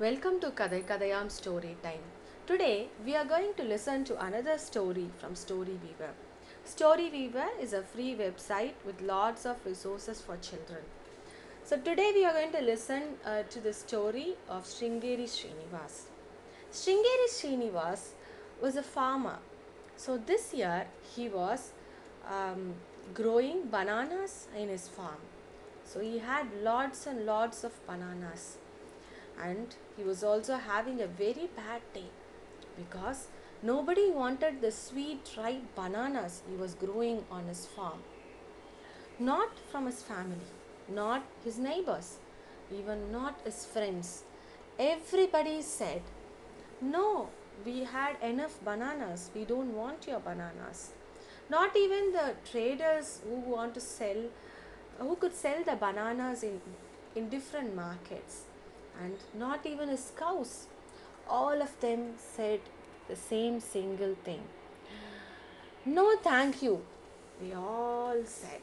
Welcome to Kadai Kadayam Story Time. Today we are going to listen to another story from Story Weaver. Story Weaver is a free website with lots of resources for children. So today we are going to listen uh, to the story of Sringeri Srinivas. Sringeri Srinivas was a farmer. So this year he was um, growing bananas in his farm. So he had lots and lots of bananas and he was also having a very bad day because nobody wanted the sweet ripe bananas he was growing on his farm. Not from his family not his neighbors even not his friends. Everybody said no we had enough bananas. We don't want your bananas. Not even the traders who want to sell who could sell the bananas in in different markets and not even his cows. All of them said the same single thing. No, thank you. they all said.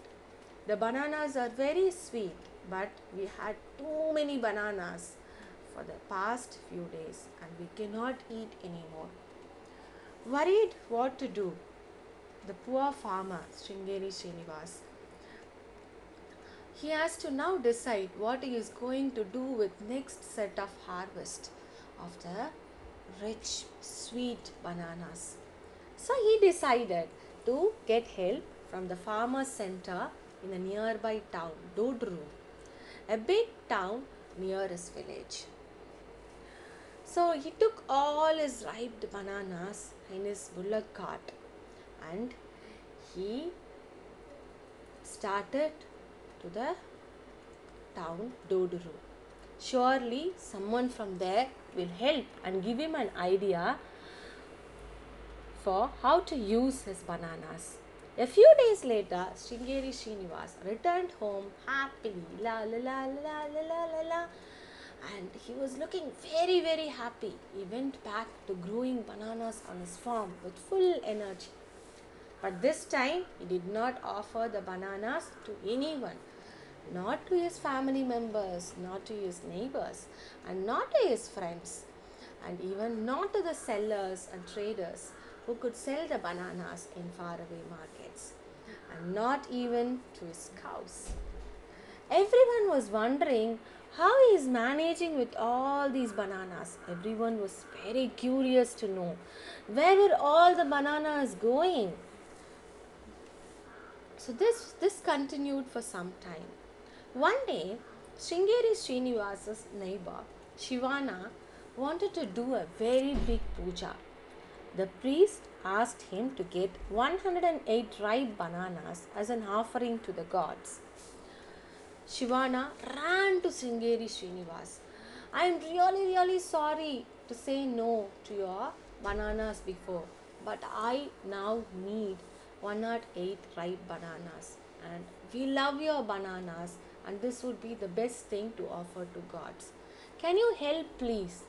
The bananas are very sweet, but we had too many bananas for the past few days and we cannot eat anymore. Worried what to do, the poor farmer, Sringeri Srinivas, he has to now decide what he is going to do with next set of harvest of the rich sweet bananas. So he decided to get help from the farmers center in a nearby town dodru. A big town near his village. So he took all his ripe bananas in his bullock cart and he started to the town Doduru. Surely someone from there will help and give him an idea for how to use his bananas. A few days later, Sringeri Srinivas returned home happily. La la la la la la la la. And he was looking very, very happy. He went back to growing bananas on his farm with full energy. But this time, he did not offer the bananas to anyone not to his family members, not to his neighbors, and not to his friends, and even not to the sellers and traders who could sell the bananas in faraway markets, and not even to his cows. Everyone was wondering how he is managing with all these bananas. Everyone was very curious to know where were all the bananas going. So this this continued for some time. One day, Sringeri Srinivasa's neighbor Shivana wanted to do a very big puja. The priest asked him to get 108 ripe bananas as an offering to the gods. Shivana ran to Sringeri Srinivas. I am really, really sorry to say no to your bananas before, but I now need 108 ripe bananas. And we love your bananas, and this would be the best thing to offer to gods. Can you help, please?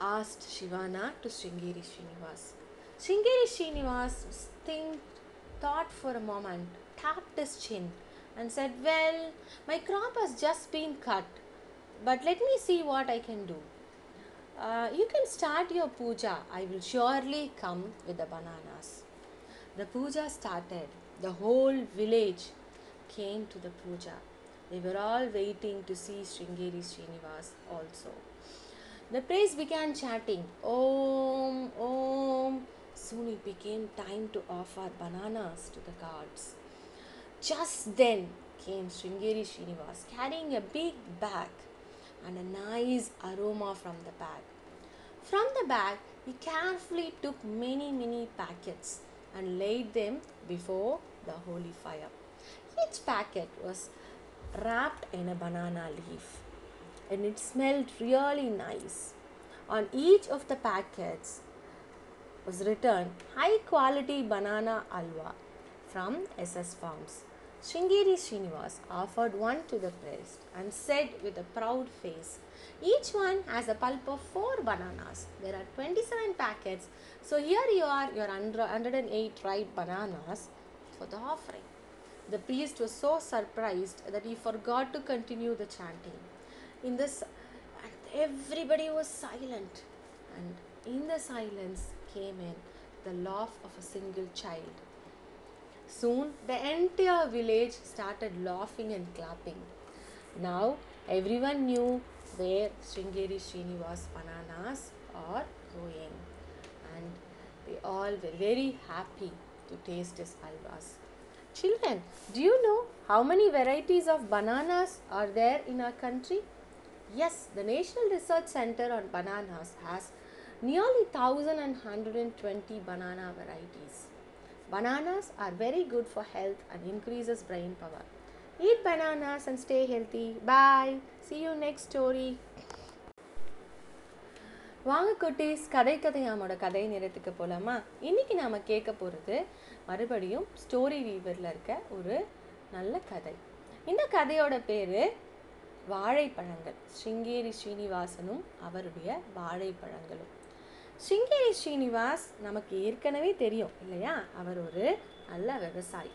asked Shivana to Sringeri Srinivas. Sringeri Srinivas think, thought for a moment, tapped his chin, and said, Well, my crop has just been cut, but let me see what I can do. Uh, you can start your puja. I will surely come with the bananas. The puja started. The whole village came to the puja. They were all waiting to see Sringeri Srinivas also. The priest began chanting, Om, Om. Soon it became time to offer bananas to the gods. Just then came Sringeri Srinivas carrying a big bag and a nice aroma from the bag. From the bag, he carefully took many, many packets and laid them before the holy fire. Each packet was wrapped in a banana leaf and it smelled really nice. On each of the packets was written high quality banana alwa from SS Farms. Sringeri Srinivas offered one to the priest and said with a proud face, Each one has a pulp of four bananas. There are 27 packets. So here you are, your 108 ripe bananas for the offering. The priest was so surprised that he forgot to continue the chanting. in this everybody was silent and in the silence came in the laugh of a single child soon the entire village started laughing and clapping now everyone knew where Sringeri Srinivas bananas are growing and they all were very happy to taste his alvas. Children, do you know how many varieties of bananas are there in our country? Yes, the National Research Center on Bananas has nearly 1120 banana varieties. Bananas are very good for health and increases brain power. Eat bananas and stay healthy. Bye. See you next story. வாங்க குட்டீஸ் கதை கதையாமோட கதை நேரத்துக்கு போகலாமா இன்னைக்கு நாம் கேட்க போகிறது மறுபடியும் ஸ்டோரி வீவரில் இருக்க ஒரு நல்ல கதை. இந்த கதையோட பேர் வாழைப்பழங்கள். ஸ்ருங்கேரி ஸ்ரீனிவாசனும் அவருடைய வாழைப்பழங்களும். ஸ்ருங்கேரி ஸ்ரீனிவாஸ் நமக்கு ஏற்கனவே தெரியும் இல்லையா? அவர் ஒரு நல்ல விவசாயி.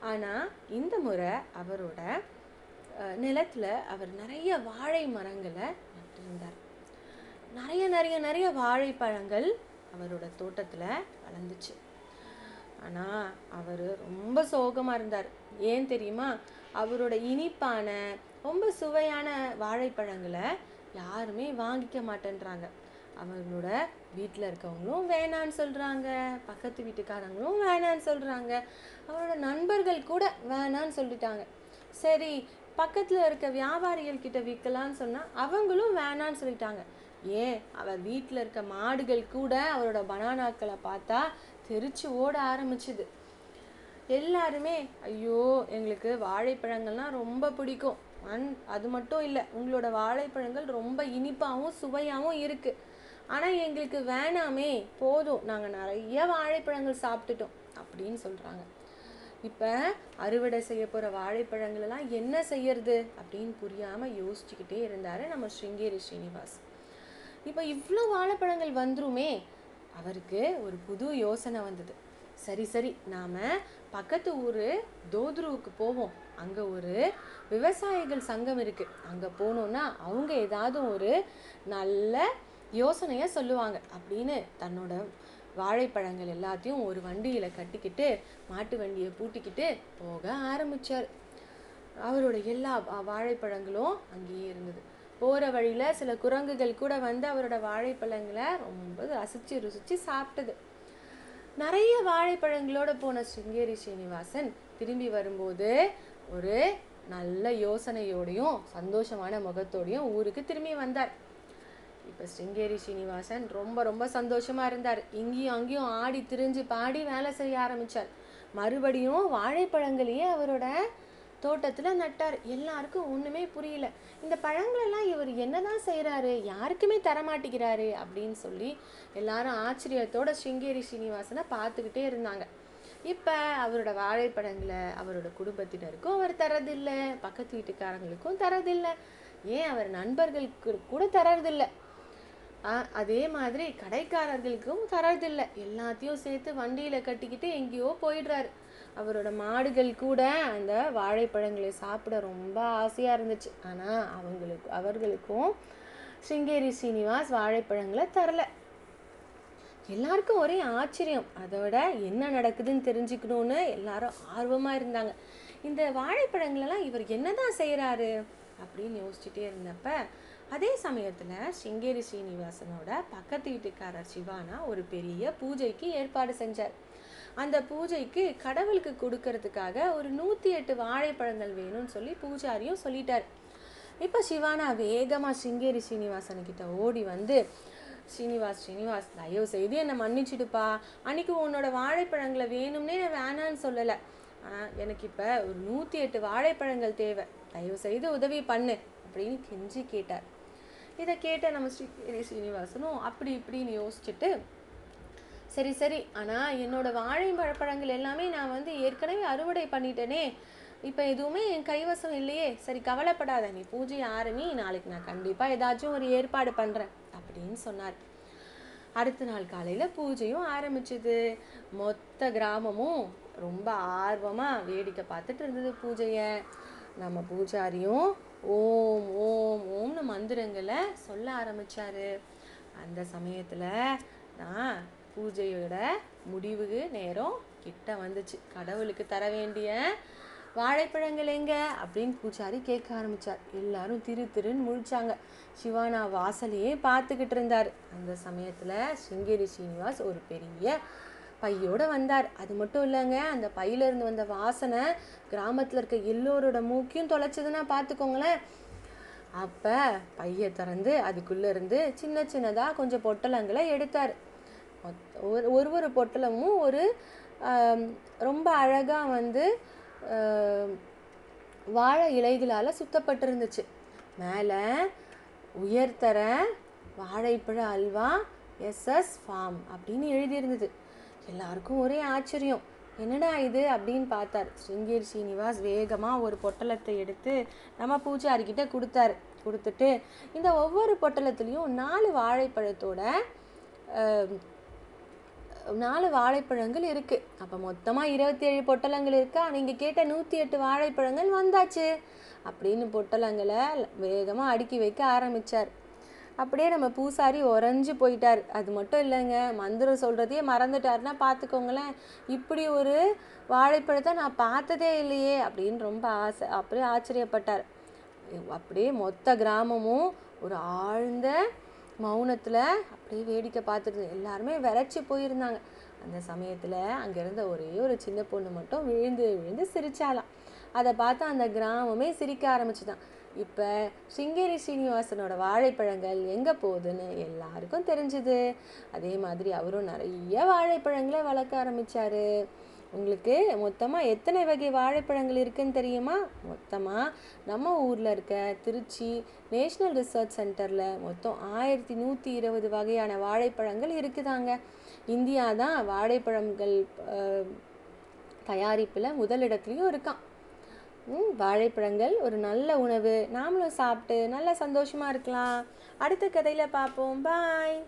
ஆனால் இந்த முறை அவரோட நிலத்தில் அவர் நிறைய வாழை மரங்களை நட்டிருந்தார் நிறைய நிறைய நிறைய வாழைப்பழங்கள் அவரோட தோட்டத்தில் வளர்ந்துச்சு. ஆனால் அவர் ரொம்ப சோகமாக இருந்தார். ஏன் தெரியுமா? அவரோட இனிப்பான ரொம்ப சுவையான வாழைப்பழங்களை யாருமே வாங்கிக்க மாட்டேன்றாங்க. அவங்களோட வீட்டில் இருக்கவங்களும் வேணான்னு சொல்கிறாங்க பக்கத்து வீட்டுக்காரங்களும் வேணான்னு சொல்கிறாங்க அவரோட நண்பர்கள் கூட வேணான்னு சொல்லிட்டாங்க. சரி பக்கத்தில் இருக்க வியாபாரிகள் கிட்ட விற்கலான்னு சொன்னால் அவங்களும் வேணான்னு சொல்லிட்டாங்க. ஏன்? அவர் வீட்டில் இருக்க மாடுகள் கூட அவரோட பனானாக்களை பார்த்தா தெரிச்சு ஓட ஆரம்பிச்சுது. எல்லாருமே ஐயோ எங்களுக்கு வாழைப்பழங்கள்லாம் ரொம்ப பிடிக்கும். அன் அது மட்டும் இல்லை உங்களோட வாழைப்பழங்கள் ரொம்ப இனிப்பாகவும் சுவையாகவும் இருக்குது ஆனால் எங்களுக்கு வேணாமே போதும் நாங்கள் நிறைய வாழைப்பழங்கள் சாப்பிட்டுட்டோம் அப்படின்னு சொல்கிறாங்க இப்போ அறுவடை செய்ய போகிற வாழைப்பழங்களெல்லாம் என்ன செய்யறது? அப்படின்னு புரியாமல் யோசிச்சுக்கிட்டே இருந்தார் நம்ம ஸ்ருங்கேரி ஸ்ரீனிவாஸ். இப்போ இவ்வளோ வாழைப்பழங்கள் வந்துருமே. அவருக்கு ஒரு புது யோசனை வந்தது. சரி சரி நாம் பக்கத்து ஊர் தோத்ருவுக்கு போவோம். அங்கே ஒரு விவசாயிகள் சங்கம் இருக்குது அங்கே போனோன்னா அவங்க ஏதாவது ஒரு நல்ல யோசனையை சொல்லுவாங்க. அப்படின்னு தன்னோட வாழைப்பழங்கள் எல்லாத்தையும் ஒரு வண்டியில் கட்டிக்கிட்டு மாட்டு வண்டியை பூட்டிக்கிட்டு போக ஆரம்பிச்சார். அவரோட எல்லா வாழைப்பழங்களும் அங்கேயே இருந்தது. போகிற வழியில் சில குரங்குகள் கூட வந்து அவரோட வாழைப்பழங்களை ரொம்ப ரசித்து ருசித்து சாப்பிட்டது. நிறைய வாழைப்பழங்களோட போன ஸ்ருங்கேரி ஸ்ரீனிவாசன் திரும்பி வரும்போது ஒரு நல்ல யோசனையோடையும் சந்தோஷமான முகத்தோடையும் ஊருக்கு திரும்பி வந்தார். இப்போ ஸ்ருங்கேரி ஸ்ரீனிவாசன் ரொம்ப ரொம்ப சந்தோஷமாக இருந்தார். இங்கேயும் அங்கேயும் ஆடி திரிஞ்சு பாடி வேலை செய்ய ஆரம்பித்தார் மறுபடியும் வாழைப்பழங்களையே அவரோட தோட்டத்தில் நட்டார். எல்லாருக்கும் ஒன்றுமே புரியல. இந்த பழங்களெல்லாம் இவர் என்னதான் செய்கிறாரு யாருக்குமே தரமாட்டேங்கிறாரு அப்படின்னு சொல்லி எல்லாரும் ஆச்சரியத்தோட சிங்கேரி ஸ்ரீனிவாசனை பார்த்துக்கிட்டே இருந்தாங்க. இப்போ அவரோட வாழைப்பழங்களை அவரோட குடும்பத்தினருக்கும் அவர் தரதில்லை பக்கத்து வீட்டுக்காரங்களுக்கும் தரதில்லை ஏன் அவர் நண்பர்களுக்கு கூட தரதில்லை அதே மாதிரி கடைக்காரர்களுக்கும் தரதில்லை எல்லாத்தையும் சேர்த்து வண்டியில் கட்டிக்கிட்டு எங்கேயோ போயிடுறாரு. அவரோட மாடுகள் கூட அந்த வாழைப்பழங்களை சாப்பிட ரொம்ப ஆசையாக இருந்துச்சு. ஆனால் அவங்களுக்கு அவர்களுக்கும் ஸ்ருங்கேரி ஸ்ரீனிவாஸ் வாழைப்பழங்களை தரல. எல்லாருக்கும் ஒரே ஆச்சரியம். அதோட என்ன நடக்குதுன்னு தெரிஞ்சுக்கணும்னு எல்லாரும் ஆர்வமாக இருந்தாங்க. இந்த வாழைப்பழங்களெல்லாம் இவர் என்னதான் செய்கிறாரு அப்படின்னு யோசிச்சுட்டே இருந்தப்ப அதே சமயத்தில் ஸ்ருங்கேரி ஸ்ரீனிவாசனோட பக்கத்து வீட்டுக்காரர் சிவானா ஒரு பெரிய பூஜைக்கு ஏற்பாடு செஞ்சார். அந்த பூஜைக்கு கடவுளுக்கு கொடுக்கறதுக்காக ஒரு நூற்றி எட்டு வாழைப்பழங்கள் வேணும்னு சொல்லி பூஜாரியும் சொல்லிட்டார். இப்போ சிவானா வேகமாக சிங்கேரி சீனிவாசன்கிட்ட ஓடி வந்து ஸ்ரீனிவாஸ் ஸ்ரீனிவாஸ் தயவு செய்து என்னை மன்னிச்சிடுப்பா. அன்னைக்கு உன்னோட வாழைப்பழங்களை வேணும்னே நான் வேணான்னு சொல்லலை. ஆனால் எனக்கு இப்போ ஒரு நூற்றி எட்டு வாழைப்பழங்கள் தேவை. தயவு செய்து உதவி பண்ணு அப்படின்னு கெஞ்சி கேட்டார். இதை கேட்ட நம்ம ஸ்ரீ ஸ்ரீனிவாசனும் அப்படி இப்படின்னு யோசிச்சுட்டு சரி சரி. ஆனால் என்னோட வாழை பழப்பழங்கள் எல்லாமே நான் வந்து ஏற்கனவே அறுவடை பண்ணிட்டேனே. இப்போ எதுவுமே என் கைவசம் இல்லையே. சரி கவலைப்படாத. நீ பூஜை ஆரம்பி நாளைக்கு நான் கண்டிப்பாக ஏதாச்சும் ஒரு ஏற்பாடு பண்ணுறேன் அப்படின்னு சொன்னார். அடுத்த நாள் காலையில் பூஜையும் ஆரம்பிச்சுது. மொத்த கிராமமும் ரொம்ப ஆர்வமாக வேடிக்கை பார்த்துட்டு இருந்தது பூஜையை. நம்ம பூஜாரியும் ஓம் ஓம் ஓம்னு மந்திரங்களை சொல்ல ஆரம்பிச்சாரு. அந்த சமயத்தில் நான் பூஜையோட முடிவுக்கு நேரம் கிட்ட வந்துச்சு. கடவுளுக்கு தர வேண்டிய வாழைப்பழங்கள் எங்க? அப்படின்னு பூஜாரி கேட்க ஆரம்பிச்சார். எல்லாரும் திரு திருன்னு முழிச்சாங்க. சிவானா வாசலையே பார்த்துக்கிட்டு இருந்தார். அந்த சமயத்தில் சிங்கேரி ஸ்ரீனிவாஸ் ஒரு பெரிய பையோட வந்தார். அது மட்டும் இல்லைங்க அந்த பையில இருந்து வந்த வாசனை கிராமத்தில் இருக்க எல்லோரோட மூக்கியும் தொலைச்சதுன்னா பார்த்துக்கோங்களேன். அப்போ பையை திறந்து அதுக்குள்ளே இருந்து சின்ன சின்னதாக கொஞ்சம் பொட்டலங்களை எடுத்தார். ஒரு ஒரு ஒரு பொட்டலமும் ஒரு ரொம்ப அழகாக வந்து வாழை இலைகளால் சுத்தப்பட்டிருந்துச்சு. மேலே உயர்தர வாழைப்பழ அல்வா எஸ்எஸ் ஃபார்ம் அப்படின்னு எழுதியிருந்தது. எல்லாருக்கும் ஒரே ஆச்சரியம். என்னடா இது அப்படின்னு பார்த்தார். ஸ்ருங்கேரி ஸ்ரீனிவாஸ் வேகமாக ஒரு பொட்டலத்தை எடுத்து நம்ம பூஜாரிக்கிட்ட கொடுத்தாரு. கொடுத்துட்டு இந்த ஒவ்வொரு பொட்டலத்துலேயும் நாலு வாழைப்பழத்தோட நாலு வாழைப்பழங்கள் இருக்குது அப்போ மொத்தமாக இருபத்தி ஏழு பொட்டலங்கள் இருக்கா? நீங்கள் கேட்ட நூற்றி எட்டு வாழைப்பழங்கள் வந்தாச்சு. அப்படின்னு பொட்டலங்களை வேகமாக அடுக்கி வைக்க ஆரம்பிச்சார். அப்படியே நம்ம பூசாரி உறைஞ்சு போயிட்டார். அது மட்டும் இல்லைங்க மந்திரம் சொல்கிறதையே மறந்துட்டாருன்னா பார்த்துக்கோங்களேன் இப்படி ஒரு வாழைப்பழத்தை நான் பார்த்ததே இல்லையே அப்படின்னு ரொம்ப ஆசை அப்படியே ஆச்சரியப்பட்டார். அப்படியே மொத்த கிராமமும் ஒரு ஆழ்ந்த மௌனத்தில் அப்படியே வேடிக்கை பார்த்துட்டு எல்லாருமே விரைச்சி போயிருந்தாங்க. அந்த சமயத்தில் அங்கே இருந்த ஒரே ஒரு சின்ன பொண்ணு மட்டும் விழுந்து விழுந்து சிரிச்சாலாம் அதை பார்த்து அந்த கிராமமே சிரிக்க ஆரம்பிச்சுதான். இப்போ சிங்கேரி ஸ்ரீனிவாசனோட வாழைப்பழங்கள் எங்கே போகுதுன்னு எல்லாருக்கும் தெரிஞ்சுது. அதே மாதிரி அவரும் நிறைய வாழைப்பழங்களை வளர்க்க ஆரம்பித்தார் உங்களுக்கு மொத்தமாக எத்தனை வகை வாழைப்பழங்கள் இருக்குன்னு தெரியுமா? மொத்தமாக நம்ம ஊரில் இருக்க திருச்சி நேஷ்னல் ரிசர்ச் சென்டரில் மொத்தம் ஆயிரத்தி நூற்றி இருபது வகையான வாழைப்பழங்கள் இருக்குதாங்க. இந்தியா தான் வாழைப்பழங்கள் தயாரிப்பில் முதலிடத்துலையும் இருக்கான் ம், வாழைப்பழங்கள் ஒரு நல்ல உணவு. நாமளும் சாப்பிட்டு நல்ல சந்தோஷமாக இருக்கலாம். அடுத்த கதையில் பார்ப்போம். பாய்.